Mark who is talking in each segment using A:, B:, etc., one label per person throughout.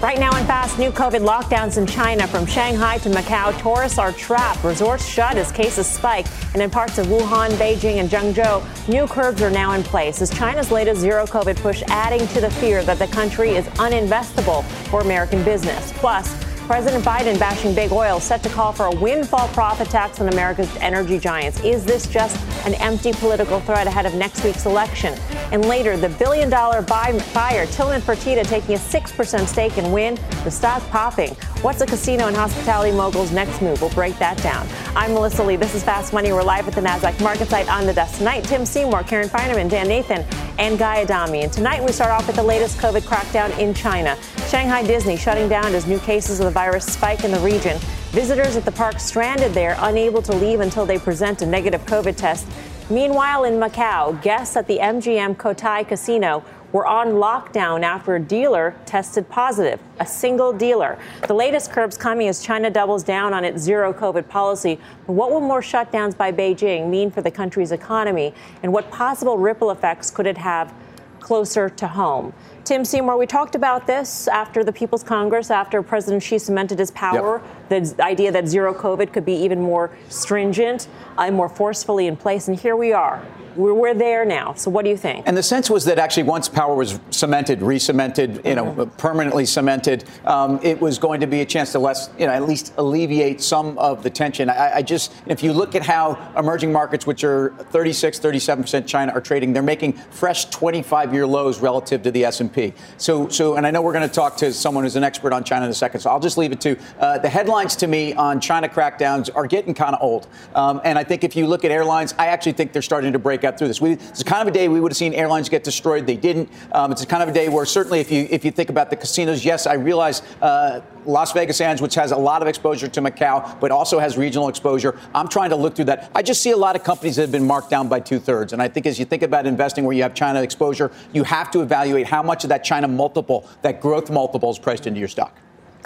A: Right now in fast, new COVID lockdowns in China from Shanghai to Macau. Tourists are trapped, resorts shut as cases spike, and in parts of Wuhan, Beijing, and Zhengzhou, new curbs are now in place as China's latest zero COVID push adding to the fear that the country is uninvestable for American business. Plus, President Biden bashing big oil, set to call for a windfall profit tax on America's energy giants. Is this just an empty political threat ahead of next week's election? And later, the billion dollar buy- buyer, Tillman Fertitta, taking a 6% stake in Wynn, the stock popping. What's a casino and hospitality mogul's next move? We'll break that down. I'm Melissa Lee. This is Fast Money. We're live at the NASDAQ market site on the desk tonight. Tim Seymour, Karen Finerman, Dan Nathan, and Guy Adami. And tonight we start off with the latest COVID crackdown in China. Shanghai Disney shutting down as new cases of the virus spike in the region. Visitors at the park stranded there, unable to leave until they present a negative COVID test. Meanwhile, in Macau, guests at the MGM Cotai Casino were on lockdown after a dealer tested positive, a single dealer. The latest curbs coming as China doubles down on its zero COVID policy. But what will more shutdowns by Beijing mean for the country's economy, and what possible ripple effects could it have closer to home? Tim Seymour, we talked about this after the People's Congress, after President Xi cemented his power, yep. the idea that zero COVID could be even more stringent and more forcefully in place. And here we are. We're, we're there now. So what do you think?
B: And the sense was that actually once power was cemented, re-cemented, you know, mm-hmm. permanently cemented, um, it was going to be a chance to less, you know, at least alleviate some of the tension. I, I just, if you look at how emerging markets, which are 36, 37 percent China, are trading, they're making fresh 25-year lows relative to the S&P. So, so, and I know we're going to talk to someone who's an expert on China in a second. So I'll just leave it to uh, the headlines to me on China crackdowns are getting kind of old. Um, and I think if you look at airlines, I actually think they're starting to break out through this. We, it's kind of a day we would have seen airlines get destroyed. They didn't. Um, it's kind of a day where certainly if you if you think about the casinos, yes, I realize uh, Las Vegas Sands, which has a lot of exposure to Macau, but also has regional exposure. I'm trying to look through that. I just see a lot of companies that have been marked down by two thirds. And I think as you think about investing where you have China exposure, you have to evaluate how much of that China multiple, that growth multiple, is priced into your stock.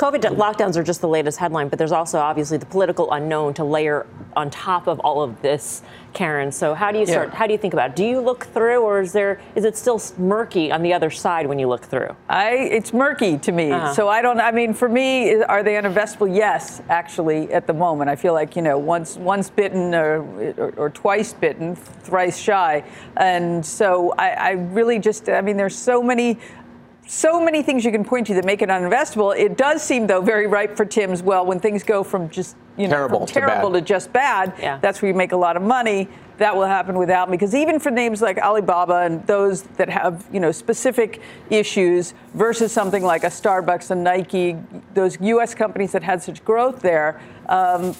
A: COVID lockdowns are just the latest headline, but there's also obviously the political unknown to layer on top of all of this, Karen. So how do you start? Yeah. How do you think about it? Do you look through, or is there is it still murky on the other side when you look through?
C: I it's murky to me. Uh-huh. So I don't. I mean, for me, are they uninvestable? Yes, actually, at the moment, I feel like you know once once bitten or or, or twice bitten, thrice shy, and so I, I really just. I mean, there's so many so many things you can point to that make it uninvestable. It does seem, though, very ripe for Tim's. Well, when things go from just you know
B: terrible,
C: terrible
B: to,
C: to, just bad,
A: yeah.
C: that's where you make a lot of money. That will happen without me because even for names like Alibaba and those that have you know specific issues versus something like a Starbucks and Nike, those U.S. companies that had such growth there, um,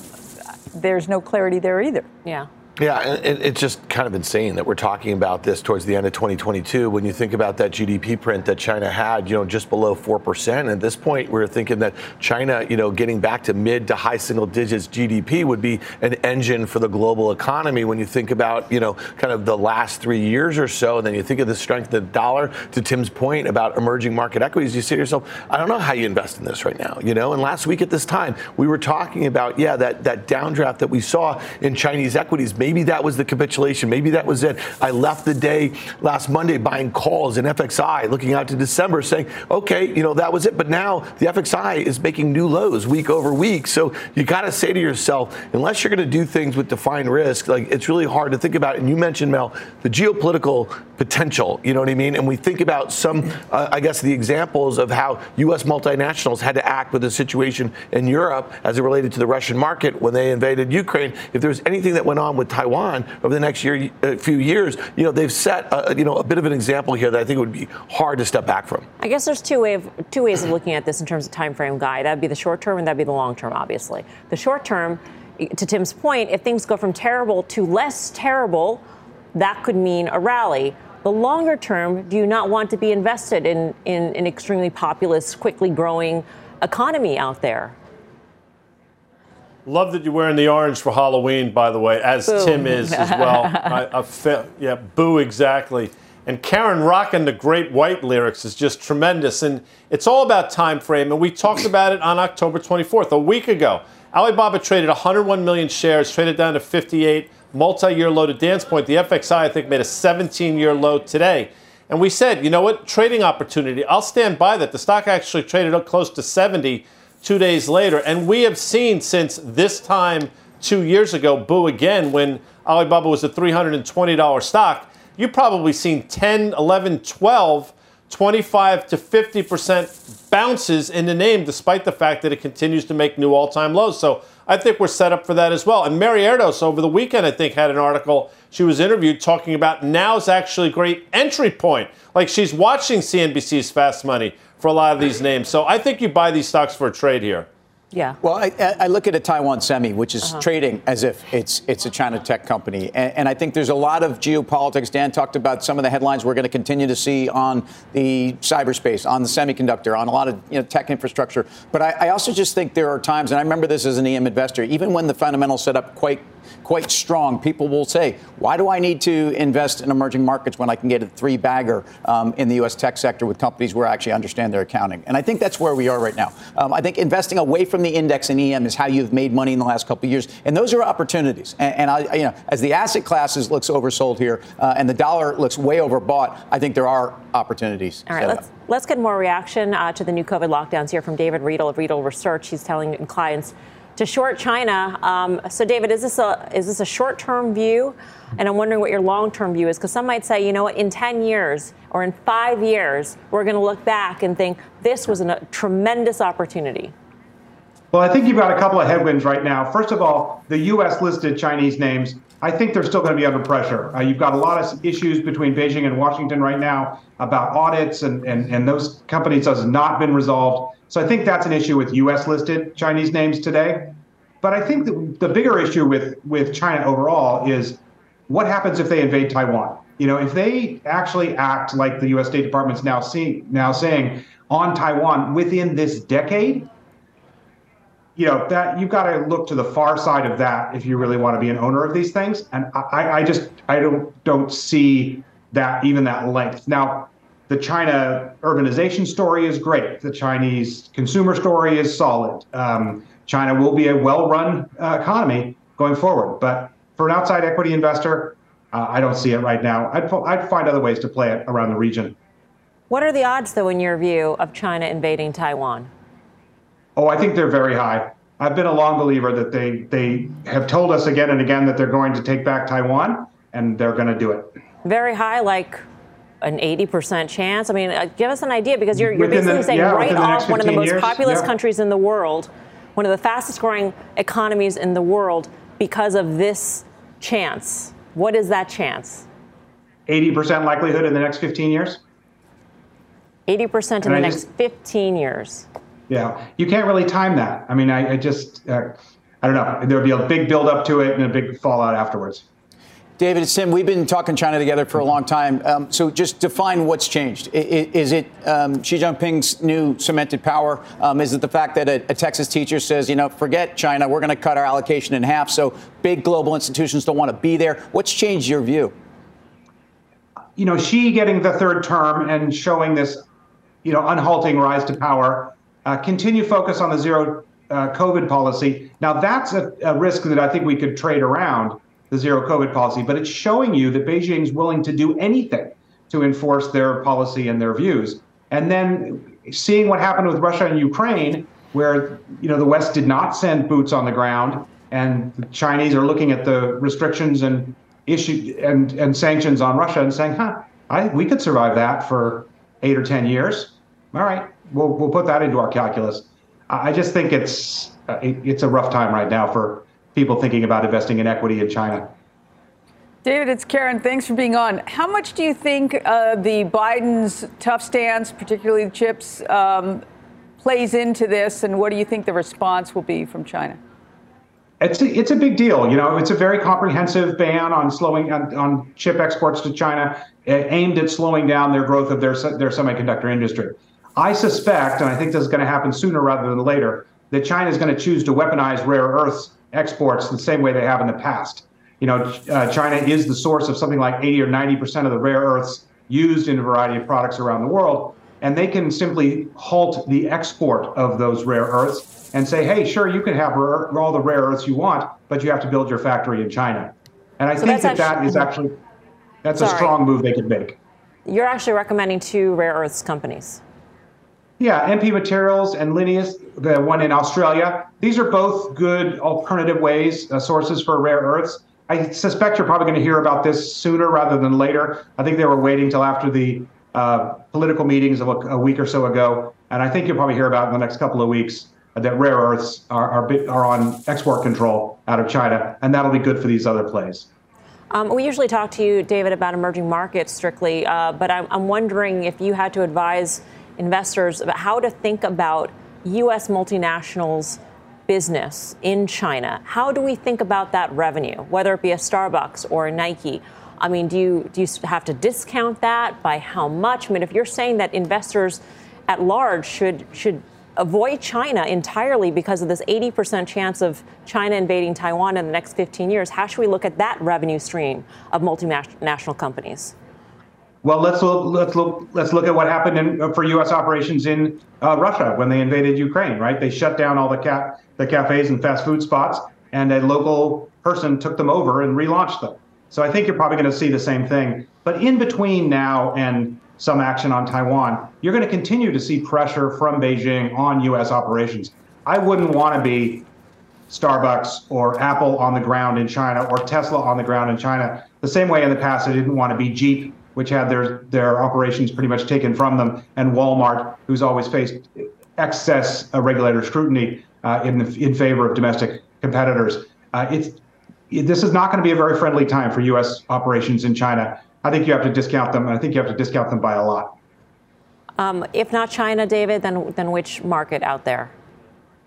C: there's no clarity there either.
A: Yeah.
D: Yeah, it's just kind of insane that we're talking about this towards the end of 2022. When you think about that GDP print that China had, you know, just below 4%. And at this point, we're thinking that China, you know, getting back to mid to high single digits GDP would be an engine for the global economy. When you think about, you know, kind of the last three years or so, and then you think of the strength of the dollar, to Tim's point about emerging market equities, you say to yourself, I don't know how you invest in this right now, you know? And last week at this time, we were talking about, yeah, that, that downdraft that we saw in Chinese equities Maybe that was the capitulation. Maybe that was it. I left the day last Monday buying calls in FXI, looking out to December, saying, okay, you know, that was it. But now the FXI is making new lows week over week. So you got to say to yourself, unless you're going to do things with defined risk, like it's really hard to think about. And you mentioned, Mel, the geopolitical potential, you know what I mean? And we think about some, uh, I guess, the examples of how U.S. multinationals had to act with the situation in Europe as it related to the Russian market when they invaded Ukraine. If there's anything that went on with Taiwan over the next year, uh, few years, you know, they've set, a, you know, a bit of an example here that I think would be hard to step back from.
A: I guess there's two, way of, two ways of looking at this in terms of time frame, Guy. That'd be the short term and that'd be the long term, obviously. The short term, to Tim's point, if things go from terrible to less terrible, that could mean a rally. The longer term, do you not want to be invested in, in an extremely populous, quickly growing economy out there.
E: Love that you're wearing the orange for Halloween, by the way, as boo. Tim is as well. I, I fe- yeah, boo, exactly. And Karen rocking the great white lyrics is just tremendous. And it's all about time frame. And we talked about it on October 24th, a week ago. Alibaba traded 101 million shares, traded down to 58, multi-year low to Dan's point. The FXI, I think, made a 17-year low today. And we said, you know what, trading opportunity. I'll stand by that. The stock actually traded up close to 70 two days later. And we have seen since this time two years ago, boo again, when Alibaba was a $320 stock, you've probably seen 10, 11, 12, 25 to 50% bounces in the name, despite the fact that it continues to make new all time lows. So I think we're set up for that as well. And Mary Erdoes over the weekend, I think, had an article. She was interviewed talking about now's actually a great entry point. Like she's watching CNBC's Fast Money for a lot of these names. So I think you buy these stocks for a trade here.
A: Yeah.
B: Well, I, I, look at a Taiwan Semi, which is uh-huh. trading as if it's it's a China tech company, and, and, I think there's a lot of geopolitics. Dan talked about some of the headlines we're going to continue to see on the cyberspace, on the semiconductor, on a lot of you know, tech infrastructure. But I, I also just think there are times, and I remember this as an EM investor, even when the fundamentals set up quite quite strong, people will say, why do I need to invest in emerging markets when I can get a three bagger um, in the U.S. tech sector with companies where I actually understand their accounting? And I think that's where we are right now. Um, I think investing away from the index and EM is how you've made money in the last couple of years, and those are opportunities. And, and I, you know, as the asset classes looks oversold here uh, and the dollar looks way overbought, I think there are opportunities.
A: All right, let's, let's get more reaction uh, to the new COVID lockdowns here from David Riedel of Riedel Research. He's telling clients to short China. Um, so, David, is this a is this a short term view? And I'm wondering what your long term view is, because some might say, you know what, in 10 years or in five years, we're going to look back and think this was a tremendous opportunity.
F: Well, I think you've got a couple of headwinds right now. First of all, the U.S. listed Chinese names. I think they're still going to be under pressure. Uh, you've got a lot of issues between Beijing and Washington right now about audits, and, and, and those companies has not been resolved. So I think that's an issue with U.S. listed Chinese names today. But I think the, the bigger issue with, with China overall is what happens if they invade Taiwan? You know, if they actually act like the U.S. State Department's now seeing now saying on Taiwan within this decade, you know that you've got to look to the far side of that if you really want to be an owner of these things. And I, I just I don't don't see that even that length. Now, the China urbanization story is great. The Chinese consumer story is solid. Um, China will be a well-run uh, economy going forward. But for an outside equity investor, uh, I don't see it right now. I'd, I'd find other ways to play it around the region.
A: What are the odds, though, in your view, of China invading Taiwan?
F: Oh, I think they're very high. I've been a long believer that they they have told us again and again that they're going to take back Taiwan, and they're going to do it.
A: Very high, like an 80% chance? I mean, uh, give us an idea because you're, you're basically the, saying yeah, right off one of the most years, populous yeah. countries in the world, one of the fastest growing economies in the world because of this chance. What is that chance?
F: 80% likelihood in the next 15 years.
A: 80% in and the I next just, 15 years.
F: Yeah, you can't really time that. I mean, I, I just, uh, I don't know. There'll be a big build up to it and a big fallout afterwards.
B: David, it's Tim. We've been talking China together for a long time. Um, so just define what's changed. Is it um, Xi Jinping's new cemented power? Um, is it the fact that a, a, Texas teacher says, you know, forget China, we're going to cut our allocation in half, so big global institutions don't want to be there? What's changed your view?
F: You know, Xi getting the third term and showing this, you know, unhalting rise to power, uh, continue focus on the zero uh, COVID policy. Now, that's a, a risk that I think we could trade around the zero COVID policy, but it's showing you that Beijing's willing to do anything to enforce their policy and their views. And then seeing what happened with Russia and Ukraine, where you know the West did not send boots on the ground, and the Chinese are looking at the restrictions and issue and, and sanctions on Russia and saying, "Huh, I we could survive that for eight or ten years." All right, we'll we'll put that into our calculus. I just think it's it, it's a rough time right now for people thinking about investing in equity in China.
C: David, it's Karen. Thanks for being on. How much do you think uh, the Biden's tough stance, particularly the chips, um, plays into this, and what do you think the response will be from China?
F: It's a, it's a big deal. You know, it's a very comprehensive ban on slowing on, on chip exports to China, aimed at slowing down their growth of their their semiconductor industry. I suspect, and I think this is going to happen sooner rather than later, that China is going to choose to weaponize rare earths exports the same way they have in the past. You know, uh, China is the source of something like 80 or 90 percent of the rare earths used in a variety of products around the world, and they can simply halt the export of those rare earths and say, "Hey, sure, you can have rare, all the rare earths you want, but you have to build your factory in China." And I so think that actually, that is actually that's sorry. a strong move they could make.
A: You're actually recommending two rare earths companies.
F: Yeah, MP Materials and Lynas, the one in Australia. These are both good alternative ways, uh, sources for rare earths. I suspect you're probably going to hear about this sooner rather than later. I think they were waiting till after the uh, political meetings of a, a, week or so ago, and I think you'll probably hear about in the next couple of weeks that rare earths are, are, are on export control out of China, and that'll be good for these other plays.
A: Um, we usually talk to you, David, about emerging markets strictly, uh, but I'm, I'm wondering if you had to advise investors about how to think about U.S. multinationals' business in China. How do we think about that revenue, whether it be a Starbucks or a Nike? I mean, do you do you have to discount that by how much? I mean, if you're saying that investors at large should should avoid China entirely because of this 80% chance of China invading Taiwan in the next 15 years, how should we look at that revenue stream of multinational companies?
F: Well, let's look, let's look let's look at what happened in, uh, for U.S. operations in uh, Russia when they invaded Ukraine. Right, they shut down all the ca- the cafes and fast food spots, and a local person took them over and relaunched them. So I think you're probably going to see the same thing. But in between now and some action on Taiwan, you're going to continue to see pressure from Beijing on U.S. operations. I wouldn't want to be Starbucks or Apple on the ground in China or Tesla on the ground in China. The same way in the past, I didn't want to be Jeep which had their their operations pretty much taken from them, and Walmart, who's always faced excess uh, regulator scrutiny uh, in the, in favor of domestic competitors. Uh, it's it, this is not going to be a very friendly time for U.S. operations in China. I think you have to discount them. And I think you have to discount them by a lot.
A: Um, if not China, David, then then which market out there?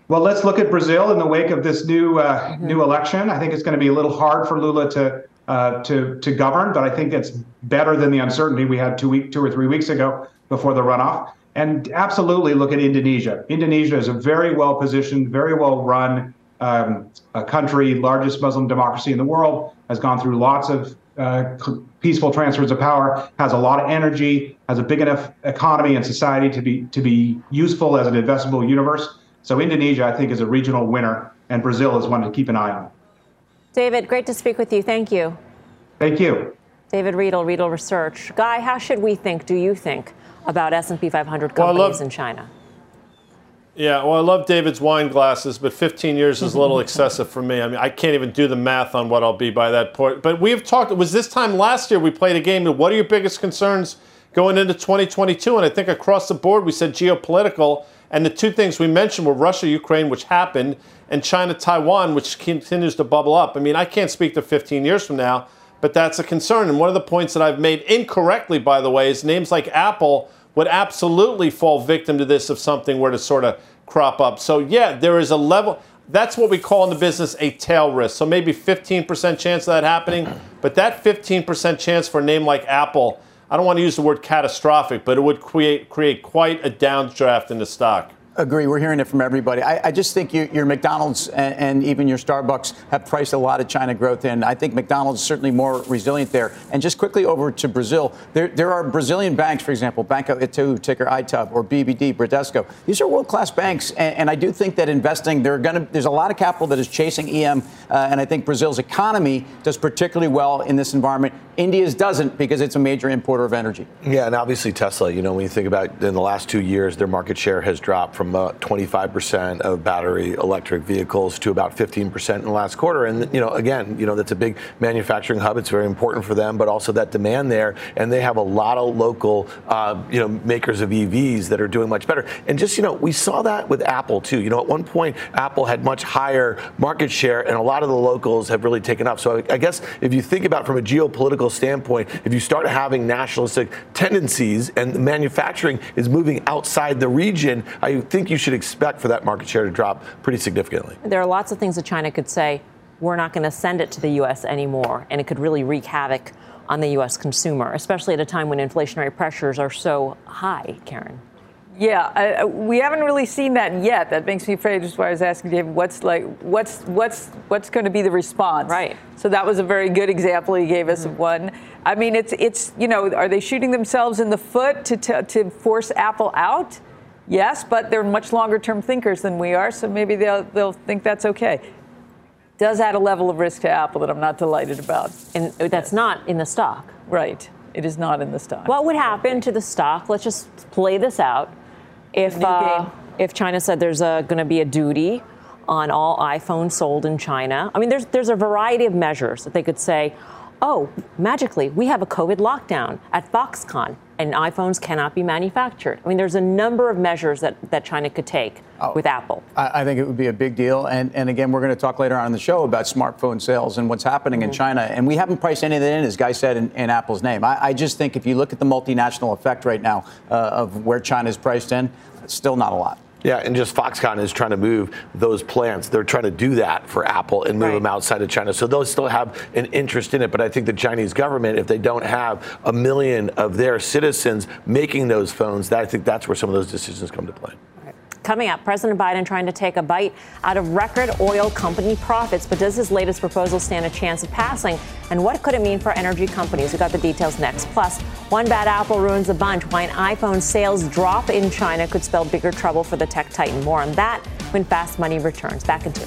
F: Well, let's look at Brazil in the wake of this new uh, mm-hmm. new election. I think it's going to be a little hard for Lula to uh, to to govern, but I think it's better than the uncertainty we had two week two or three weeks ago before the runoff. And absolutely look at Indonesia. Indonesia is a very well positioned, very well run um, country, largest Muslim democracy in the world, has gone through lots of uh, peaceful transfers of power, has a lot of energy, has a big enough economy and society to be to be useful as an investable universe. So Indonesia, I think, is a regional winner, and Brazil is one to keep an eye on.
A: David, great to speak with you. Thank you.
F: Thank you.
A: David Riedel, Riedel Research. Guy, how should we think, do you think, about S&P 500 companies well, love, in China?
E: Yeah, well, I love David's wine glasses, but 15 years is a little excessive for me. I mean, I can't even do the math on what I'll be by that point. But we have talked, it was this time last year we played a game. What are your biggest concerns going into 2022? And I think across the board we said geopolitical. And the two things we mentioned were Russia, Ukraine, which happened, and China, Taiwan, which continues to bubble up. I mean, I can't speak to 15 years from now, but that's a concern. And one of the points that I've made incorrectly, by the way, is names like Apple would absolutely fall victim to this if something were to sort of crop up. So, yeah, there is a level. That's what we call in the business a tail risk. So maybe 15% chance of that happening. But that 15% chance for a name like Apple, I don't want to use the word catastrophic, but it would create, create quite a downdraft in the stock.
B: Agree. We're hearing it from everybody. I, I just think you, your McDonald's and, and, even your Starbucks have priced a lot of China growth in. I think McDonald's is certainly more resilient there. And just quickly over to Brazil, there, there are Brazilian banks, for example, Banco Itaú, ticker ITUB, or BBD, Bradesco. These are world-class banks, and, and, I do think that investing, to. There's a lot of capital that is chasing EM, uh, and I think Brazil's economy does particularly well in this environment. India's doesn't because it's a major importer of energy.
D: Yeah, and obviously Tesla. You know, when you think about in the last two years, their market share has dropped from uh, 25% of battery electric vehicles to about 15% in the last quarter. And you know, again, you know that's a big manufacturing hub. It's very important for them, but also that demand there, and they have a lot of local, uh, you know, makers of EVs that are doing much better. And just you know, we saw that with Apple too. You know, at one point Apple had much higher market share, and a lot of the locals have really taken up. So I guess if you think about from a geopolitical standpoint, if you start having nationalistic tendencies and manufacturing is moving outside the region, I think you should expect for that market share to drop pretty significantly.
A: There are lots of things that China could say, we're not going to send it to the U.S. anymore, and it could really wreak havoc on the U.S. consumer, especially at a time when inflationary pressures are so high, Karen.
C: Yeah, I, we haven't really seen that yet. That makes me afraid. Just why I was asking David, what's like, what's what's what's going to be the response?
A: Right.
C: So that was a very good example he gave us mm-hmm. of one. I mean, it's it's you know, are they shooting themselves in the foot to to, to force Apple out? Yes, but they're much longer term thinkers than we are, so maybe they'll they'll think that's okay. Does add a level of risk to Apple that I'm not delighted about.
A: And that's not in the stock.
C: Right. It is not in the stock.
A: What would happen to the stock? Let's just play this out. If uh, if China said there's going to be a duty on all iPhones sold in China, I mean, there's there's a variety of measures that they could say. Oh, magically, we have a COVID lockdown at Foxconn and iPhones cannot be manufactured. I mean, there's a number of measures that, that China could take oh, with Apple.
B: I, I, think it would be a big deal. And, and again, we're going to talk later on in the show about smartphone sales and what's happening mm-hmm. in China. And we haven't priced any of that in, as Guy said, in, in Apple's name. I, I, just think if you look at the multinational effect right now uh, of where China is priced in, it's still not a lot.
D: Yeah, and just Foxconn is trying to move those plants. They're trying to do that for Apple and move right. them outside of China. So they'll still have an interest in it. But I think the Chinese government, if they don't have a million of their citizens making those phones, that, I think that's where some of those decisions come to play.
A: Coming up, President Biden trying to take a bite out of record oil company profits. But does his latest proposal stand a chance of passing? And what could it mean for energy companies? We got the details next. Plus, one bad apple ruins a bunch. Why an iPhone sales drop in China could spell bigger trouble for the tech titan. More on that when Fast Money returns. Back in two.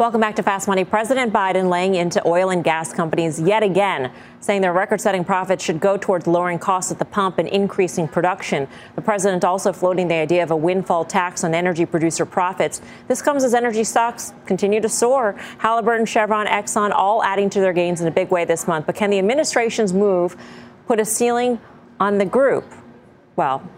A: Welcome back to Fast Money. President Biden laying into oil and gas companies yet again, saying their record setting profits should go towards lowering costs at the pump and increasing production. The president also floating the idea of a windfall tax on energy producer profits. This comes as energy stocks continue to soar. Halliburton, Chevron, Exxon all adding to their gains in a big way this month. But can the administration's move put a ceiling on the group? Well,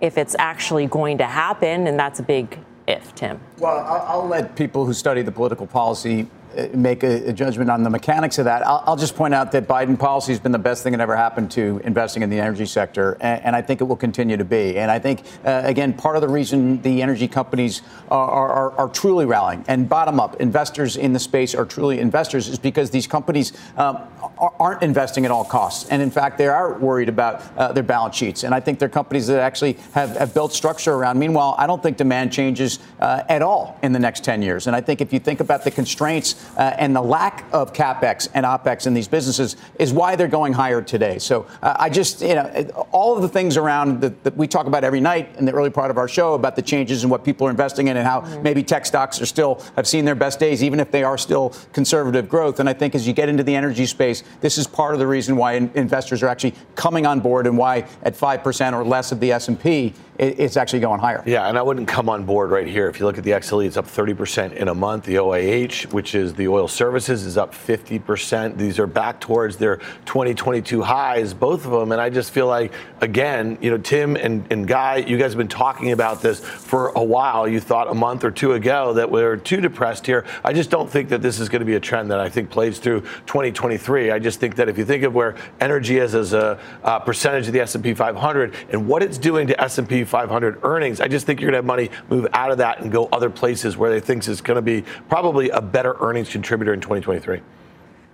A: if it's actually going to happen, and that's a big if, Tim?
B: Well, I'll, I'll let people who study the political policy make a, a, judgment on the mechanics of that. I'll, I'll, just point out that Biden policy has been the best thing that ever happened to investing in the energy sector, and, and I think it will continue to be. And I think, uh, again, part of the reason the energy companies are, are, are, truly rallying and bottom up, investors in the space are truly investors, is because these companies um, aren't investing at all costs. And in fact, they are worried about uh, their balance sheets. And I think they're companies that actually have, have built structure around. Meanwhile, I don't think demand changes uh, at all in the next 10 years. And I think if you think about the constraints uh, and the lack of capex and opex in these businesses, is why they're going higher today. So uh, I just, you know, all of the things around that, that, we talk about every night in the early part of our show about the changes and what people are investing in and how mm-hmm. maybe tech stocks are still have seen their best days, even if they are still conservative growth. And I think as you get into the energy space, this is part of the reason why investors are actually coming on board and why at 5% or less of the S&P it's actually going higher.
D: Yeah, and I wouldn't come on board right here. If you look at the XLE, it's up 30% in a month. The OIH, which is The oil services is up 50%. These are back towards their 2022 highs, both of them. And I just feel like, again, you know, Tim and, and Guy, you guys have been talking about this for a while. You thought a month or two ago that we are too depressed here. I just don't think that this is going to be a trend that I think plays through 2023. I just think that if you think of where energy is as a uh, percentage of the S&P 500 and what it's doing to S&P 500 earnings, I just think you're going to have money move out of that and go other places where they think it's going to be probably a better earnings contributor in 2023.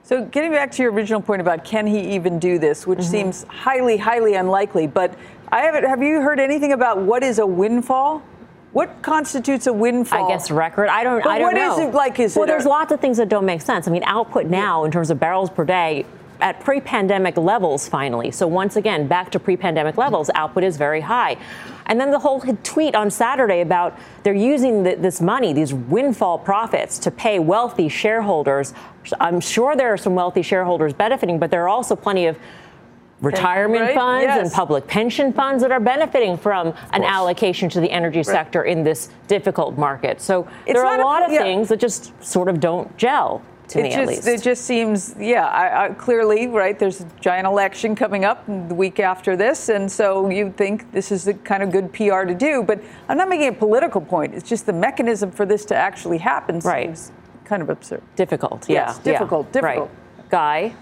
C: So, getting back to your original point about can he even do this, which mm-hmm. seems highly, highly unlikely, but I haven't. Have you heard anything about what is a windfall? What constitutes a windfall?
A: I guess record. I don't.
C: But
A: I don't
C: what know. What is it like? Is
A: well,
C: it
A: there's a, lots of things that don't make sense. I mean, output now in terms of barrels per day at pre pandemic levels finally. So, once again, back to pre pandemic levels, output is very high. And then the whole tweet on Saturday about they're using the, this money, these windfall profits, to pay wealthy shareholders. I'm sure there are some wealthy shareholders benefiting, but there are also plenty of retirement right? funds yes. and public pension funds that are benefiting from an allocation to the energy right. sector in this difficult market. So it's there are a lot a, of yeah. things that just sort of don't gel to
C: it
A: me
C: just,
A: at least.
C: It just seems, yeah, I, I, clearly, right, there's a giant election coming up the week after this, and so you think this is the kind of good PR to do. But I'm not making a political point. It's just the mechanism for this to actually happen right. seems kind of absurd.
A: Difficult,
C: yes,
A: yeah.
C: difficult,
A: yeah.
C: difficult.
A: Right. Guy?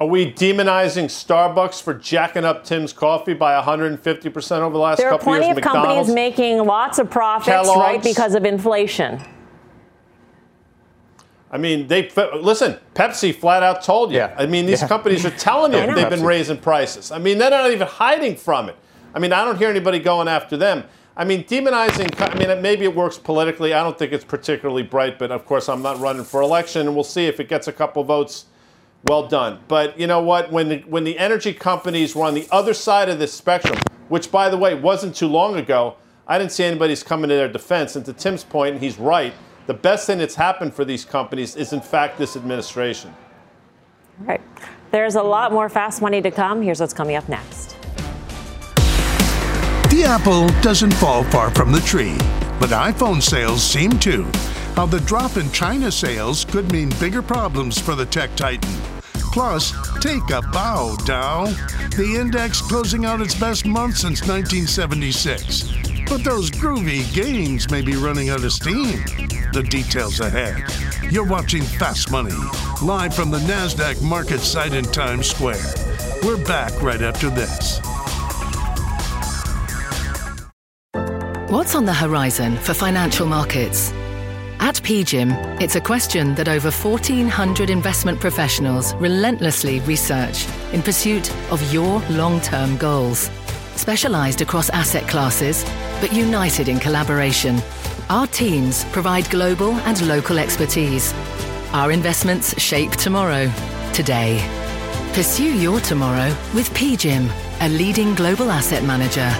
E: Are we demonizing Starbucks for jacking up Tim's coffee by 150% over the last
A: there
E: couple
A: years?
E: There
A: are plenty of companies making lots of profits,
E: Kellogg's,
A: right, because of inflation.
E: I mean, they listen. Pepsi flat out told you. Yeah. I mean, these yeah. companies are telling you they've been raising prices. I mean, they're not even hiding from it. I mean, I don't hear anybody going after them. I mean, demonizing. I mean, maybe it works politically. I don't think it's particularly bright, but of course, I'm not running for election, and we'll see if it gets a couple votes. Well done. But you know what? When the, when the energy companies were on the other side of this spectrum, which by the way wasn't too long ago, I didn't see anybody's coming to their defense. And to Tim's point, and he's right the best thing that's happened for these companies is, in fact, this administration.
A: All right. There's a lot more fast money to come. Here's what's coming up next.
G: The apple doesn't fall far from the tree, but iPhone sales seem to. How the drop in China sales could mean bigger problems for the tech titan. Plus, take a bow, Dow. The index closing out its best month since 1976. But those groovy gains may be running out of steam. The details ahead. You're watching Fast Money, live from the NASDAQ market site in Times Square. We're back right after this.
H: What's on the horizon for financial markets? At PGIM, it's a question that over 1,400 investment professionals relentlessly research in pursuit of your long term goals. Specialized across asset classes, but united in collaboration. Our teams provide global and local expertise. Our investments shape tomorrow, today. Pursue your tomorrow with PGIM, a leading global asset manager.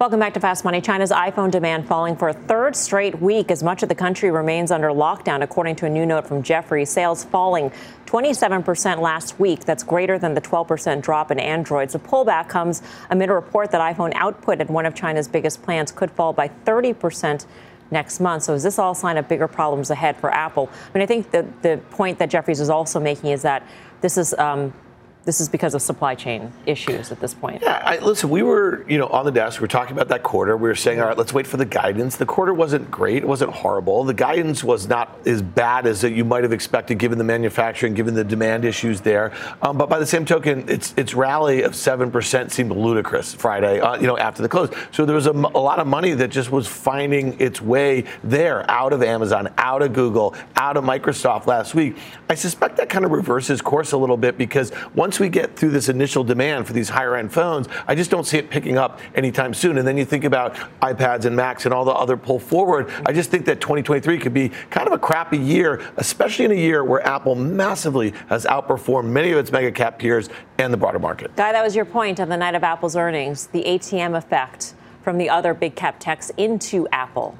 A: Welcome back to Fast Money. China's iPhone demand falling for a third straight week as much of the country remains under lockdown, according to a new note from Jefferies. Sales falling 27% last week. That's greater than the 12% drop in Androids. The pullback comes amid a report that iPhone output at one of China's biggest plants could fall by 30% next month. So is this all sign of bigger problems ahead for Apple? I mean, I think the, the point that Jefferies is also making is that this is um, this is because of supply chain issues at this point.
D: Yeah, I, listen, we were, you know, on the desk. We were talking about that quarter. We were saying, all right, let's wait for the guidance. The quarter wasn't great. It wasn't horrible. The guidance was not as bad as you might have expected, given the manufacturing, given the demand issues there. Um, but by the same token, its its rally of seven percent seemed ludicrous Friday, uh, you know, after the close. So there was a, a lot of money that just was finding its way there, out of Amazon, out of Google, out of Microsoft last week. I suspect that kind of reverses course a little bit because once once we get through this initial demand for these higher end phones, I just don't see it picking up anytime soon. And then you think about iPads and Macs and all the other pull forward. I just think that 2023 could be kind of a crappy year, especially in a year where Apple massively has outperformed many of its mega cap peers and the broader market.
A: Guy, that was your point on the night of Apple's earnings, the ATM effect from the other big cap techs into Apple.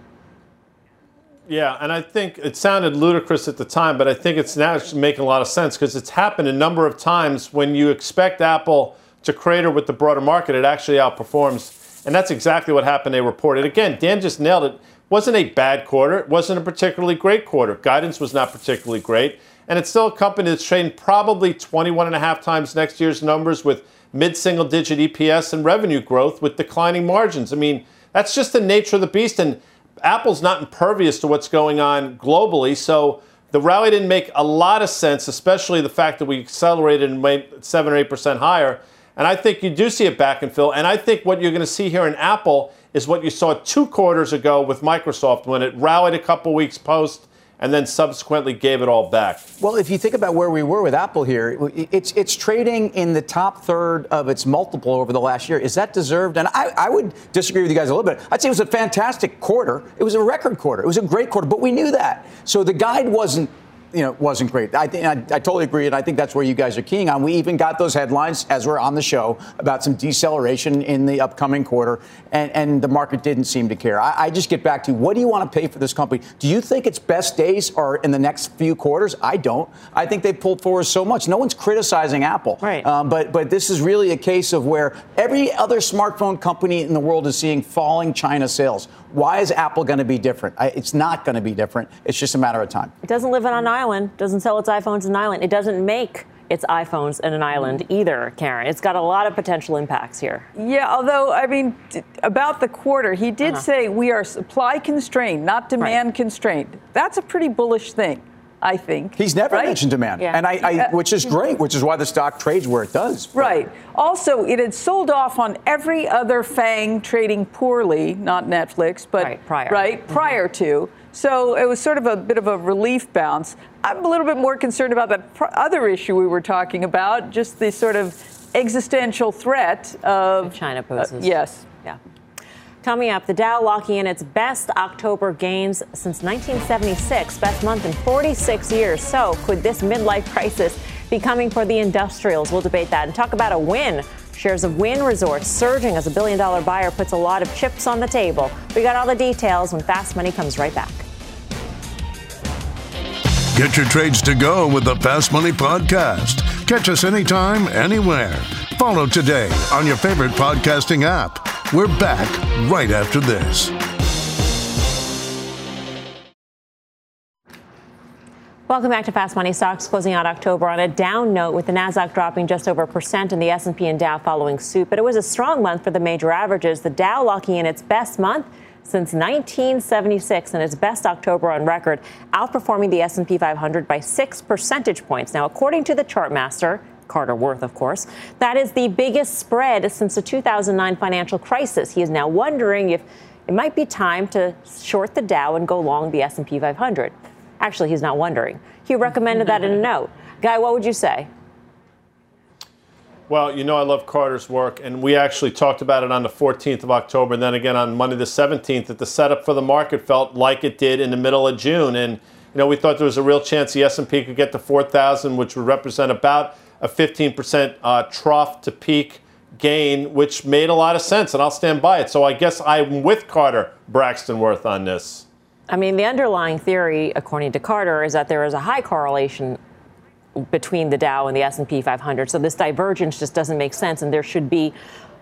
E: Yeah, and I think it sounded ludicrous at the time, but I think it's now making a lot of sense because it's happened a number of times when you expect Apple to crater with the broader market, it actually outperforms And that's exactly what happened. They reported. Again, Dan just nailed it. Wasn't a bad quarter. It wasn't a particularly great quarter. Guidance was not particularly great. And it's still a company that's trading probably 21 and a half times next year's numbers with mid single digit EPS and revenue growth with declining margins. I mean, that's just the nature of the beast. And Apple's not impervious to what's going on globally. So the rally didn't make a lot of sense, especially the fact that we accelerated and went 7 or 8% higher. And I think you do see it back and fill. And I think what you're going to see here in Apple is what you saw two quarters ago with Microsoft when it rallied a couple weeks post and then subsequently gave it all back.
B: Well, if you think about where we were with Apple here, it's it's trading in the top third of its multiple over the last year. Is that deserved? And I, I would disagree with you guys a little bit. I'd say it was a fantastic quarter. It was a record quarter. It was a great quarter, but we knew that. So the guide wasn't you know, it wasn't great. I think I, I, totally agree, and I think that's where you guys are keying on. We even got those headlines as we're on the show about some deceleration in the upcoming quarter, and, and the market didn't seem to care. I, I just get back to what do you want to pay for this company? Do you think its best days are in the next few quarters? I don't. I think they pulled forward so much. No one's criticizing Apple,
A: right?
B: Um, but but this is really a case of where every other smartphone company in the world is seeing falling China sales. Why is Apple going to be different? I, it's not going to be different. It's just a matter of time.
A: It doesn't live on an island. Doesn't sell its iPhones in an island. It doesn't make its iPhones in an island either, Karen. It's got a lot of potential impacts here.
C: Yeah, although, I mean, about the quarter, he did uh-huh. say we are supply constrained, not demand right. constrained. That's a pretty bullish thing. I think.
B: He's never right? mentioned demand, yeah. and I, I, which is great, which is why the stock trades where it does.
C: Right. Also, it had sold off on every other FANG trading poorly, not Netflix, but
A: right prior,
C: right, mm-hmm. to. So it was sort of a bit of a relief bounce. I'm a little bit more concerned about that other issue we were talking about, just the sort of existential threat of
A: China poses.
C: Uh, yes.
A: Yeah. Coming up, the Dow locking in its best October gains since 1976, best month in 46 years. So, could this midlife crisis be coming for the industrials? We'll debate that and talk about a win. Shares of Wynn Resorts surging as a billion dollar buyer puts a lot of chips on the table. We got all the details when Fast Money comes right back.
G: Get your trades to go with the Fast Money Podcast. Catch us anytime, anywhere. Follow today on your favorite podcasting app. We're back right after this.
A: Welcome back to Fast Money. Stocks closing out October on a down note, with the Nasdaq dropping just over a percent and the S&P and Dow following suit. But it was a strong month for the major averages. The Dow locking in its best month since 1976 and its best October on record, outperforming the S&P 500 by six percentage points. Now, according to the chartmaster, Carter Worth, of course. That is the biggest spread since the 2009 financial crisis. He is now wondering if it might be time to short the Dow and go long the S&P 500. Actually, he's not wondering. He recommended that in a note. Guy, what would you say?
E: Well, you know I love Carter's work, and we actually talked about it on the 14th of October, and then again on Monday the 17th. That the setup for the market felt like it did in the middle of June, and you know we thought there was a real chance the S&P could get to 4,000, which would represent about a 15% uh, trough to peak gain, which made a lot of sense, and I'll stand by it. So I guess I'm with Carter Braxton Worth on this.
A: I mean, the underlying theory, according to Carter, is that there is a high correlation between the Dow and the S&P 500. So this divergence just doesn't make sense, and there should be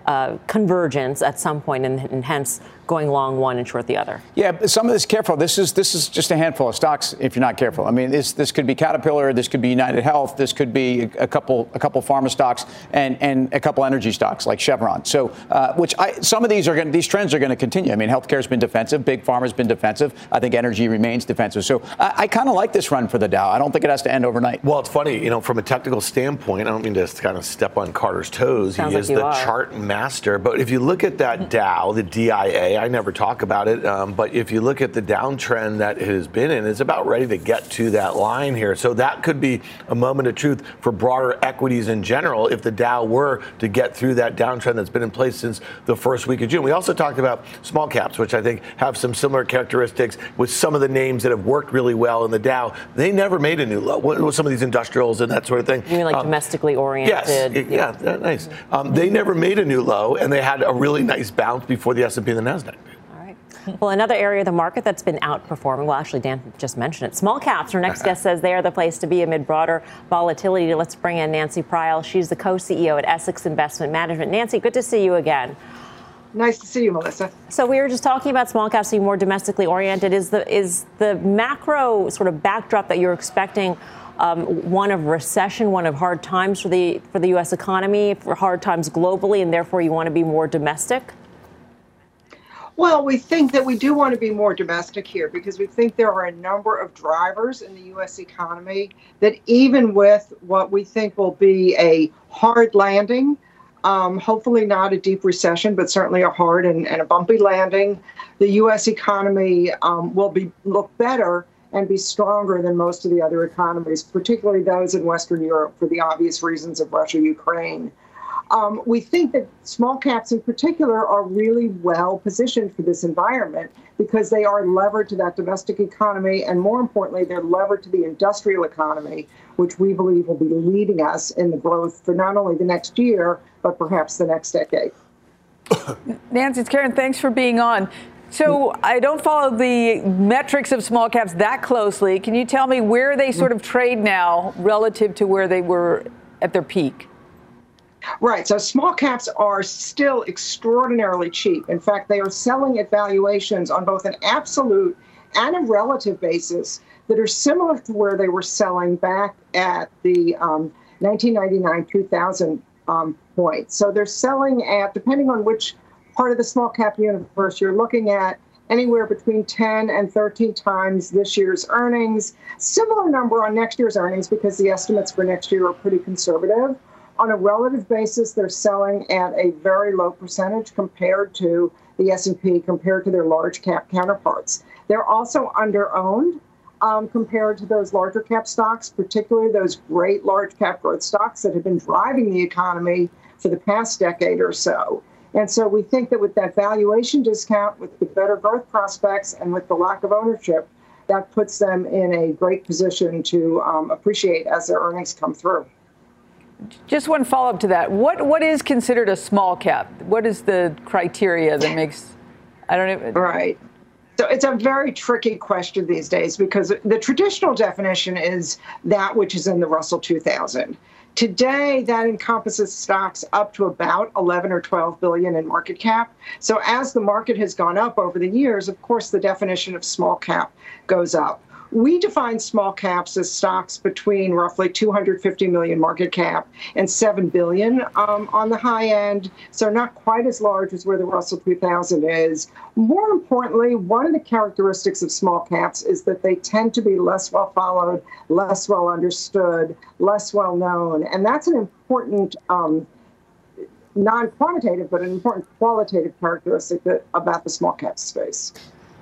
A: uh, convergence at some point, and, and, hence going long one and short the other.
B: Yeah, some of this careful. This is this is just a handful of stocks. If you're not careful, I mean, this this could be Caterpillar, this could be United Health, this could be a, couple a couple pharma stocks, and and a couple energy stocks like Chevron. So, uh, which I some of these are going these trends are going to continue. I mean, healthcare's been defensive, big pharma's been defensive. I think energy remains defensive. So, I, I kind of like this run for the Dow. I don't think it has to end overnight.
D: Well, it's funny, you know, from a technical standpoint. I don't mean to kind of step on Carter's toes.
A: Sounds
D: he
A: like
D: is the
A: are.
D: chart master. But if you look at that Dow, the DIA, I never talk about it. Um, but if you look at the downtrend that it has been in, it's about ready to get to that line here. So that could be a moment of truth for broader equities in general if the Dow were to get through that downtrend that's been in place since the first week of June. We also talked about small caps, which I think have some similar characteristics with some of the names that have worked really well in the Dow. They never made a new low. With some of these industrials and that sort of thing.
A: You mean like um, domestically oriented?
D: Yes, yeah, yeah nice. Um, they never made a new low, and they had a really nice bounce before the S&P and the Nasdaq. All right.
A: Well, another area of the market that's been outperforming, well, actually, Dan just mentioned it. Small caps. Our next guest says they are the place to be amid broader volatility. Let's bring in Nancy Prial. She's the co CEO at Essex Investment Management. Nancy, good to see you again.
I: Nice to see you, Melissa.
A: So we were just talking about small caps being more domestically oriented. Is the is the macro sort of backdrop that you're expecting um, one of recession, one of hard times for the for the U.S. economy, for hard times globally, and therefore you want to be more domestic?
I: Well, we think that we do want to be more domestic here because we think there are a number of drivers in the U.S. economy that, even with what we think will be a hard landing, um, hopefully not a deep recession, but certainly a hard and, and a bumpy landing, the U.S. economy um, will be look better and be stronger than most of the other economies, particularly those in Western Europe, for the obvious reasons of Russia, Ukraine. Um, we think that small caps in particular are really well positioned for this environment because they are levered to that domestic economy, and more importantly, they're levered to the industrial economy, which we believe will be leading us in the growth for not only the next year, but perhaps the next decade.
C: Nancy, it's Karen. Thanks for being on. So I don't follow the metrics of small caps that closely. Can you tell me where they sort of trade now relative to where they were at their peak?
I: Right. So small caps are still extraordinarily cheap. In fact, they are selling at valuations on both an absolute and a relative basis that are similar to where they were selling back at the um, 1999 2000 um, point. So they're selling at, depending on which part of the small cap universe you're looking at, anywhere between 10 and 13 times this year's earnings. Similar number on next year's earnings because the estimates for next year are pretty conservative on a relative basis, they're selling at a very low percentage compared to the S&P, compared to their large cap counterparts. They're also underowned um, compared to those larger cap stocks, particularly those great large cap growth stocks that have been driving the economy for the past decade or so. And so we think that with that valuation discount, with the better growth prospects, and with the lack of ownership, that puts them in a great position to um, appreciate as their earnings come through.
C: Just one follow up to that. What what is considered a small cap? What is the criteria that makes? I don't even.
I: Right. So it's a very tricky question these days because the traditional definition is that which is in the Russell 2000. Today, that encompasses stocks up to about 11 or 12 billion in market cap. So as the market has gone up over the years, of course, the definition of small cap goes up. We define small caps as stocks between roughly 250 million market cap and 7 billion um, on the high end, so not quite as large as where the Russell 2000 is. More importantly, one of the characteristics of small caps is that they tend to be less well followed, less well understood, less well known, and that's an important. Um, non-quantitative, but an important qualitative characteristic that, about the small cap space.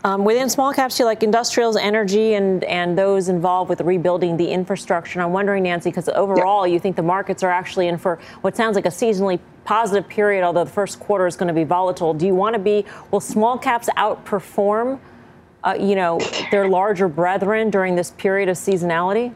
A: Um, within small caps, you like industrials, energy, and and those involved with rebuilding the infrastructure. And I'm wondering, Nancy, because overall, yeah. you think the markets are actually in for what sounds like a seasonally positive period, although the first quarter is going to be volatile. Do you want to be? Will small caps outperform, uh, you know, their larger brethren during this period of seasonality?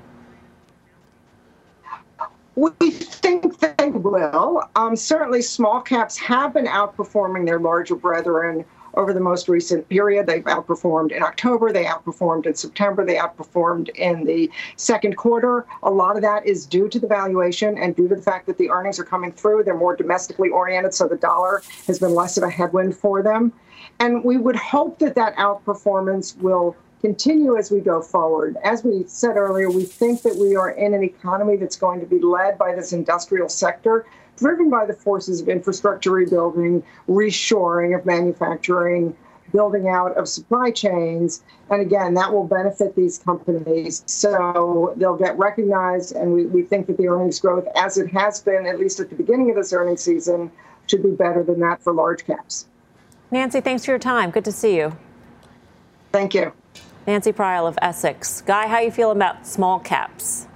I: We think they will. Um, certainly, small caps have been outperforming their larger brethren over the most recent period. They've outperformed in October, they outperformed in September, they outperformed in the second quarter. A lot of that is due to the valuation and due to the fact that the earnings are coming through. They're more domestically oriented, so the dollar has been less of a headwind for them. And we would hope that that outperformance will continue as we go forward. As we said earlier, we think that we are in an economy that's going to be led by this industrial sector driven by the forces of infrastructure rebuilding, reshoring of manufacturing, building out of supply chains. And again, that will benefit these companies. So they'll get recognized. And we, we think that the earnings growth, as it has been, at least at the beginning of this earnings season, should be better than that for large caps.
A: Nancy, thanks for your time. Good to see you.
I: Thank you.
A: Nancy Prial of Essex. Guy, how you feel about small caps?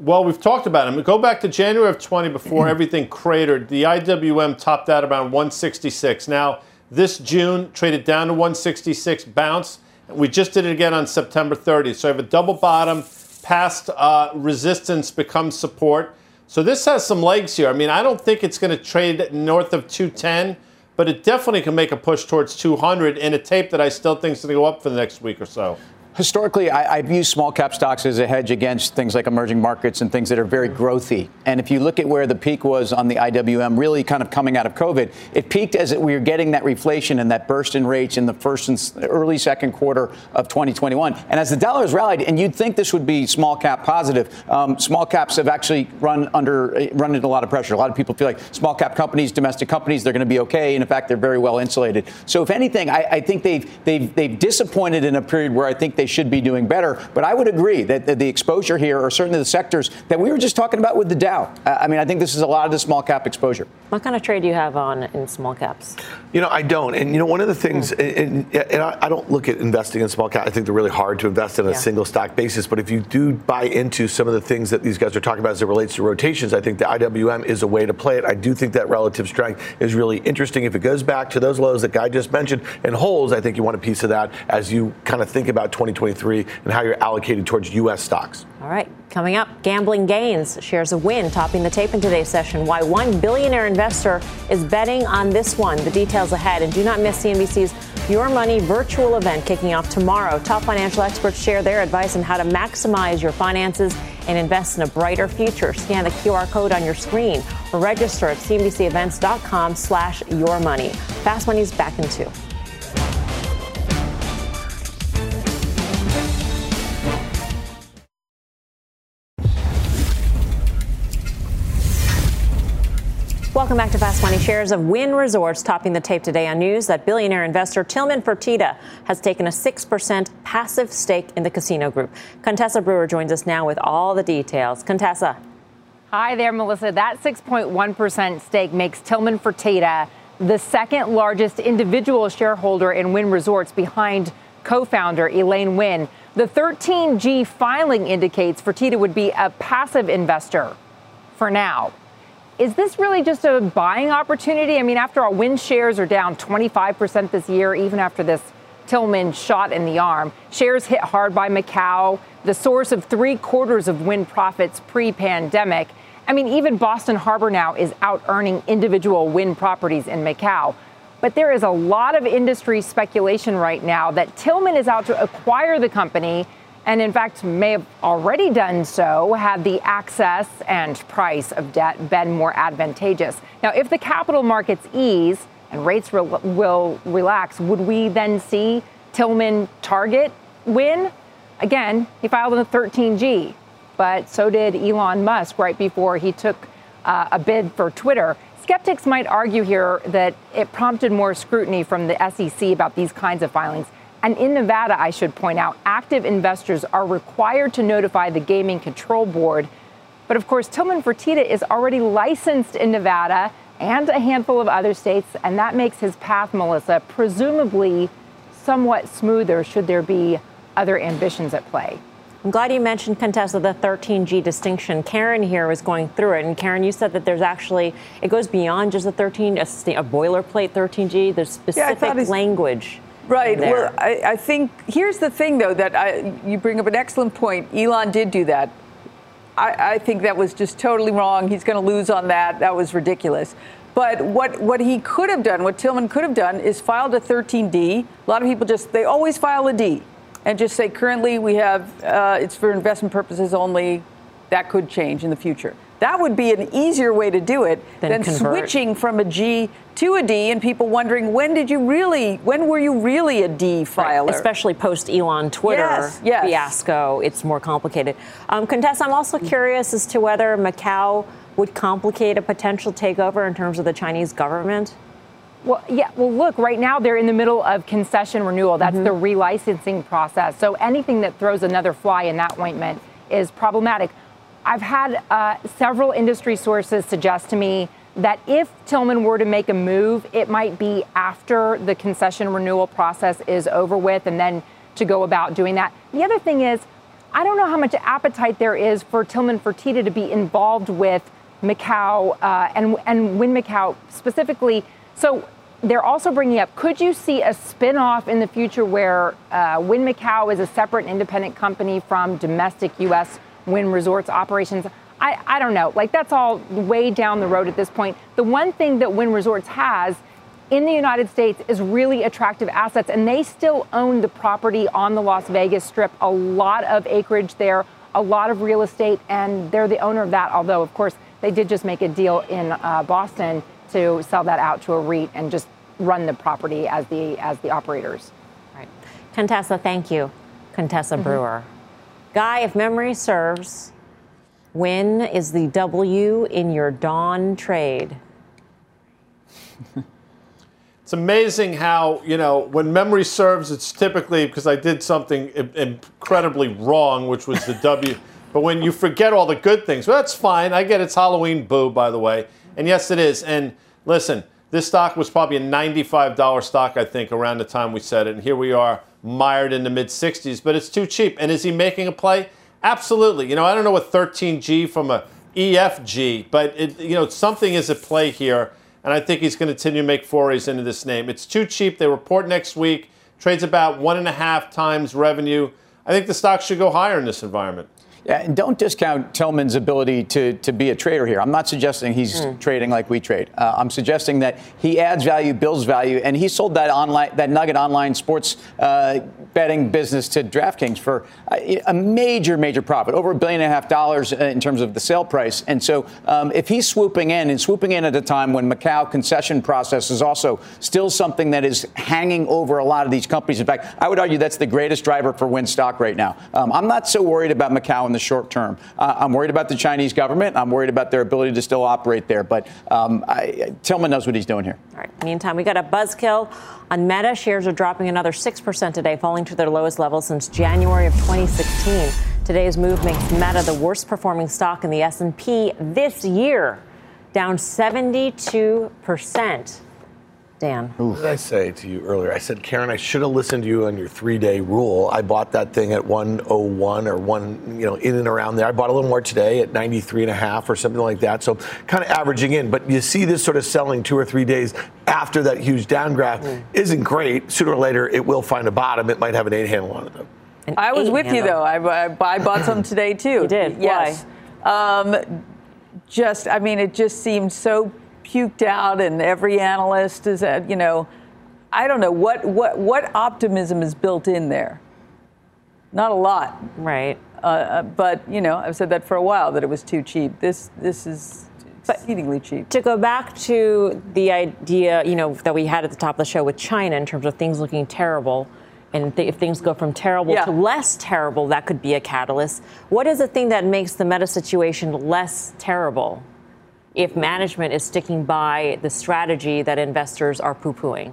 E: Well, we've talked about them. Go back to January of 20 before everything cratered. The IWM topped out around 166. Now, this June traded down to 166, bounce. We just did it again on September 30th. So I have a double bottom, past uh, resistance becomes support. So this has some legs here. I mean, I don't think it's going to trade north of 210, but it definitely can make a push towards 200 in a tape that I still think is going to go up for the next week or so.
B: Historically, I, have used small cap stocks as a hedge against things like emerging markets and things that are very growthy. And if you look at where the peak was on the IWM, really kind of coming out of COVID, it peaked as we were getting that reflation and that burst in rates in the first and early second quarter of 2021. And as the dollar has rallied, and you'd think this would be small cap positive, um, small caps have actually run under run into a lot of pressure. A lot of people feel like small cap companies, domestic companies, they're going to be okay, and in fact, they're very well insulated. So if anything, I, I think they've they've they've disappointed in a period where I think they should be doing better. But I would agree that the exposure here are certainly the sectors that we were just talking about with the Dow. I mean, I think this is a lot of the small cap exposure.
A: What kind of trade do you have on in small caps?
D: You know, I don't. And, you know, one of the things, hmm. and, and I don't look at investing in small cap. I think they're really hard to invest in a yeah. single stock basis. But if you do buy into some of the things that these guys are talking about as it relates to rotations, I think the IWM is a way to play it. I do think that relative strength is really interesting. If it goes back to those lows that Guy just mentioned and holds, I think you want a piece of that as you kind of think about 2023 and how you're allocated towards U.S. stocks.
A: All right. Coming up, gambling gains, shares of Wynn, topping the tape in today's session. Why one billionaire investor is betting on this one. The details ahead. And do not miss CNBC's Your Money virtual event kicking off tomorrow. Top financial experts share their advice on how to maximize your finances and invest in a brighter future. Scan the QR code on your screen or register at cnbcevents.com slash your money. Fast Money's back in two. Welcome back to Fast Money. Shares of Wynn Resorts topping the tape today on news that billionaire investor Tilman Fertitta has taken a 6% passive stake in the casino group. Contessa Brewer joins us now with all the details. Contessa.
J: Hi there, Melissa. That 6.1% stake makes Tilman Fertitta the second largest individual shareholder in Wynn Resorts behind co founder Elaine Wynn. The 13G filing indicates Fertitta would be a passive investor for now. Is this really just a buying opportunity? I mean, after all, Wynn shares are down 25% this year, even after this Tilman shot in the arm. Shares hit hard by Macau, the source of three quarters of Wynn profits pre pandemic. I mean, even Boston Harbor now is out earning individual Wynn properties in Macau. But there is a lot of industry speculation right now that Tilman is out to acquire the company and in fact may have already done so had the access and price of debt been more advantageous. Now, if the capital markets ease and rates re- will relax, would we then see Tilman Target Wynn? Again, he filed the 13G, but so did Elon Musk right before he took uh, a bid for Twitter. Skeptics might argue here that it prompted more scrutiny from the SEC about these kinds of filings. And in Nevada, I should point out, active investors are required to notify the Gaming Control Board. But of course, Tilman Fertitta is already licensed in Nevada and a handful of other states, and that makes his path, Melissa, presumably somewhat smoother should there be other ambitions at play.
A: I'm glad you mentioned, Contessa, the 13G distinction. Karen here was going through it. And Karen, you said that there's actually, it goes beyond just a 13, a, a boilerplate 13G. There's specific yeah, language
C: Right. Well, I, I, think here's the thing, though, that I, you bring up an excellent point. Elon did do that. I, I think that was just totally wrong. He's going to lose on that. That was ridiculous. But what, what he could have done, what Tilman could have done, is filed a 13D. A lot of people just, they always file a D and just say, currently we have, uh, it's for investment purposes only. That could change in the future. That would be an easier way to do it than, than switching from a G to a D and people wondering when did you really, when were you really a D filer?
A: Right. Especially post Elon Twitter
C: yes, yes.
A: fiasco, it's more complicated. Um, Contessa, I'm also curious as to whether Macau would complicate a potential takeover in terms of the Chinese government.
J: Well, yeah. Well, look, right now they're in the middle of concession renewal. That's mm-hmm. the relicensing process. So anything that throws another fly in that ointment is problematic. I've had uh, several industry sources suggest to me that if Tilman were to make a move, it might be after the concession renewal process is over with and then to go about doing that. The other thing is, I don't know how much appetite there is for Tilman Fertitta to be involved with Macau uh, and, and Wynn Macau specifically. So they're also bringing up could you see a spin off in the future where uh, Wynn Macau is a separate independent company from domestic U.S. Wynn Resorts operations. I, I don't know. Like, that's all way down the road at this point. The one thing that Wynn Resorts has in the United States is really attractive assets, and they still own the property on the Las Vegas Strip. A lot of acreage there, a lot of real estate, and they're the owner of that. Although, of course, they did just make a deal in uh, Boston to sell that out to a REIT and just run the property as the as the operators.
A: Right, Contessa, thank you, Contessa mm-hmm. Brewer. Guy, if memory serves, when is the W in your dawn trade?
E: it's amazing how, you know, when memory serves, it's typically because I did something incredibly wrong, which was the W. but when you forget all the good things, well, that's fine. I get it's Halloween boo, by the way. And yes, it is. And listen, this stock was probably a $95 stock, I think, around the time we said it. And here we are, mired in the mid 60s, but it's too cheap. And is he making a play? Absolutely. You know, I don't know what 13G from a EFG, but it, you know, something is at play here, and I think he's going to continue to make forays into this name. It's too cheap. They report next week. Trades about one and a half times revenue. I think the stock should go higher in this environment.
B: Yeah, and don't discount Tilman's ability to, to be a trader here. I'm not suggesting he's mm. trading like we trade. Uh, I'm suggesting that he adds value, builds value, and he sold that online that Nugget online sports uh, betting business to DraftKings for a major, major profit, over a billion and a half dollars in terms of the sale price. And so, um, if he's swooping in and swooping in at a time when Macau concession process is also still something that is hanging over a lot of these companies. In fact, I would argue that's the greatest driver for Wynn stock right now. Um, I'm not so worried about Macau the short term. Uh, I'm worried about the Chinese government. I'm worried about their ability to still operate there. But um, I, Tilman knows what he's doing here.
A: All right. Meantime, we got a buzzkill on Meta. Shares are dropping another 6% today, falling to their lowest level since January of 2016. Today's move makes Meta the worst performing stock in the S&P this year, down 72 percent. Dan.
D: What did I say to you earlier? I said, Karen, I should have listened to you on your three day rule. I bought that thing at 101 or one, you know, in and around there. I bought a little more today at 93 and a half or something like that. So kind of averaging in. But you see this sort of selling two or three days after that huge downgraph mm. isn't great. Sooner or later, it will find a bottom. It might have an eight handle on it, though.
C: An I was with handle. you, though. I, I, I bought some today, too.
A: You did?
C: Yes. Why? Um, just, I mean, it just seemed so puked out, and every analyst is at, you know, I don't know what what what optimism is built in there. Not a lot,
A: right?
C: Uh, uh but you know, I've said that for a while that it was too cheap. This this is exceedingly cheap.
A: To go back to the idea, you know, that we had at the top of the show with China in terms of things looking terrible, and th- if things go from terrible yeah. to less terrible, that could be a catalyst. What is the thing that makes the meta situation less terrible? If management is sticking by the strategy that investors are poo pooing?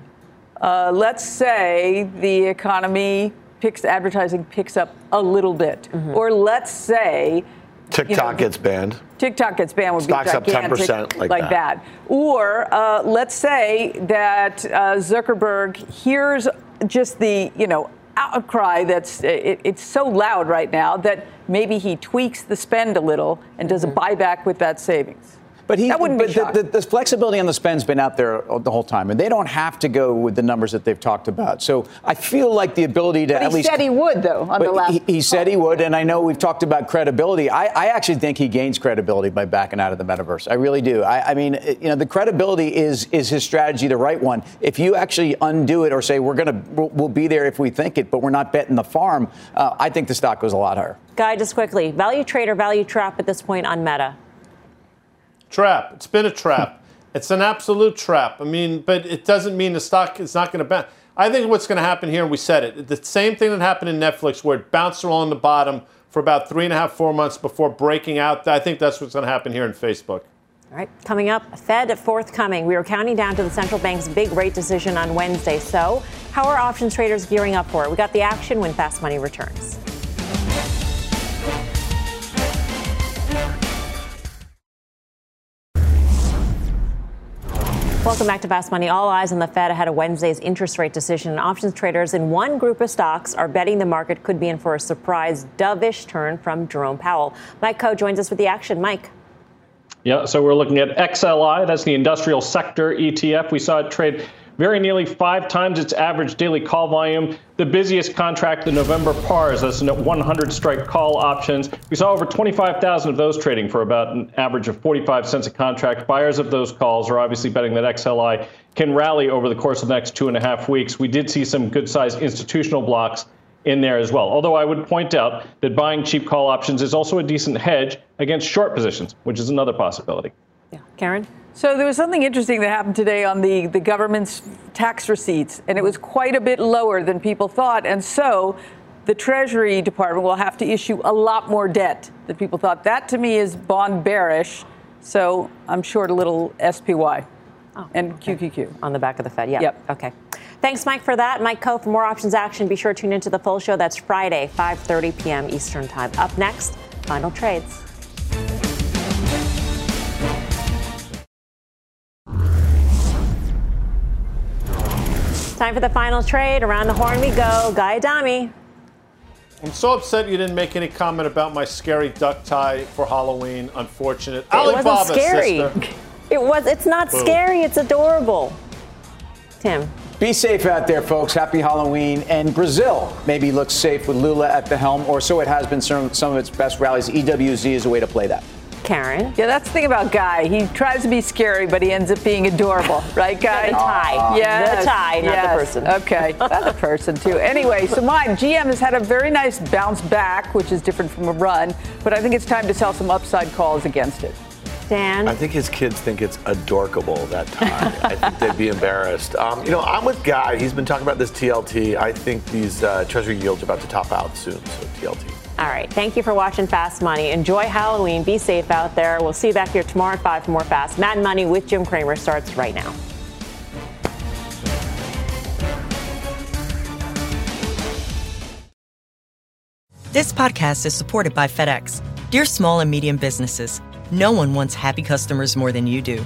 C: Uh, let's say the economy picks advertising picks up a little bit, mm-hmm. or let's say
D: TikTok you know, gets banned.
C: TikTok gets banned would
D: Stocks
C: be gigantic,
D: up 10% like,
C: like that. that. Or uh, let's say that uh, Zuckerberg hears just the you know outcry that's it, it's so loud right now that maybe he tweaks the spend a little and does mm-hmm. a buyback with that savings.
B: But
C: he, that wouldn't
B: but
C: be the,
B: the, the, flexibility on the spend's been out there the whole time, and they don't have to go with the numbers that they've talked about. So I feel like the ability to
C: but
B: at
C: he
B: least.
C: He said he would, though, on the last.
B: He, he said he would, and I know we've talked about credibility. I, I, actually think he gains credibility by backing out of the metaverse. I really do. I, I mean, you know, the credibility is is his strategy the right one? If you actually undo it or say we're gonna we'll, we'll be there if we think it, but we're not betting the farm, uh, I think the stock goes a lot higher.
A: Guy, just quickly, value trade or value trap at this point on Meta?
E: Trap. It's been a trap. it's an absolute trap. I mean, but it doesn't mean the stock is not going to bounce. I think what's going to happen here, and we said it, the same thing that happened in Netflix, where it bounced along the bottom for about three and a half, four months before breaking out. I think that's what's going to happen here in Facebook.
A: All right, coming up, Fed forthcoming. We are counting down to the central bank's big rate decision on Wednesday. So, how are options traders gearing up for it? We got the action when Fast Money returns. Welcome back to Fast Money. All eyes on the Fed ahead of Wednesday's interest rate decision. options traders in one group of stocks are betting the market could be in for a surprise dovish turn from Jerome Powell. Mike Khouw joins us with the action. Mike.
K: Yeah, so we're looking at XLI. That's the industrial sector ETF. We saw it trade very nearly five times its average daily call volume. The busiest contract, the November pars, that's 100 strike call options. We saw over 25,000 of those trading for about an average of 45 cents a contract. Buyers of those calls are obviously betting that XLI can rally over the course of the next two and a half weeks. We did see some good sized institutional blocks in there as well. Although I would point out that buying cheap call options is also a decent hedge against short positions, which is another possibility.
A: Yeah. Karen?
C: So there was something interesting that happened today on the, the government's tax receipts, and it was quite a bit lower than people thought. And so the Treasury Department will have to issue a lot more debt than people thought. That to me is bond bearish. So I'm short a little SPY oh, and okay. QQQ.
A: On the back of the Fed, yeah.
C: Yep.
A: Okay. Thanks, Mike, for that. Mike Khouw for more options action. Be sure to tune into the full show. That's Friday, 5.30 p.m. Eastern Time. Up next, final trades. Time for the final trade. Around the horn we go. Guy Adami.
E: I'm so upset you didn't make any comment about my scary duck tie for Halloween. Unfortunate.
A: It Alibaba, wasn't scary. Sister. It was. It's not Boom. scary. It's adorable. Tim.
B: Be safe out there, folks. Happy Halloween. And Brazil maybe looks safe with Lula at the helm, or so it has been some, some of its best rallies. EWZ is a way to play that.
A: Karen.
C: Yeah, that's the thing about Guy. He tries to be scary, but he ends up being adorable, right, Guy?
A: the tie.
C: Yeah,
A: the tie, not
C: yes.
A: the person.
C: Okay, not the person too. Anyway, so mine, GM has had a very nice bounce back, which is different from a run, but I think it's time to sell some upside calls against it.
A: Dan?
D: I think his kids think it's adorkable that time. I think they'd be embarrassed. Um, you know, I'm with Guy. He's been talking about this TLT. I think these uh, Treasury yields are about to top out soon, so TLT.
A: All right. Thank you for watching Fast Money. Enjoy Halloween. Be safe out there. We'll see you back here tomorrow at 5 for more Fast Mad Money with Jim Cramer starts right now.
L: This podcast is supported by FedEx. Dear small and medium businesses, no one wants happy customers more than you do.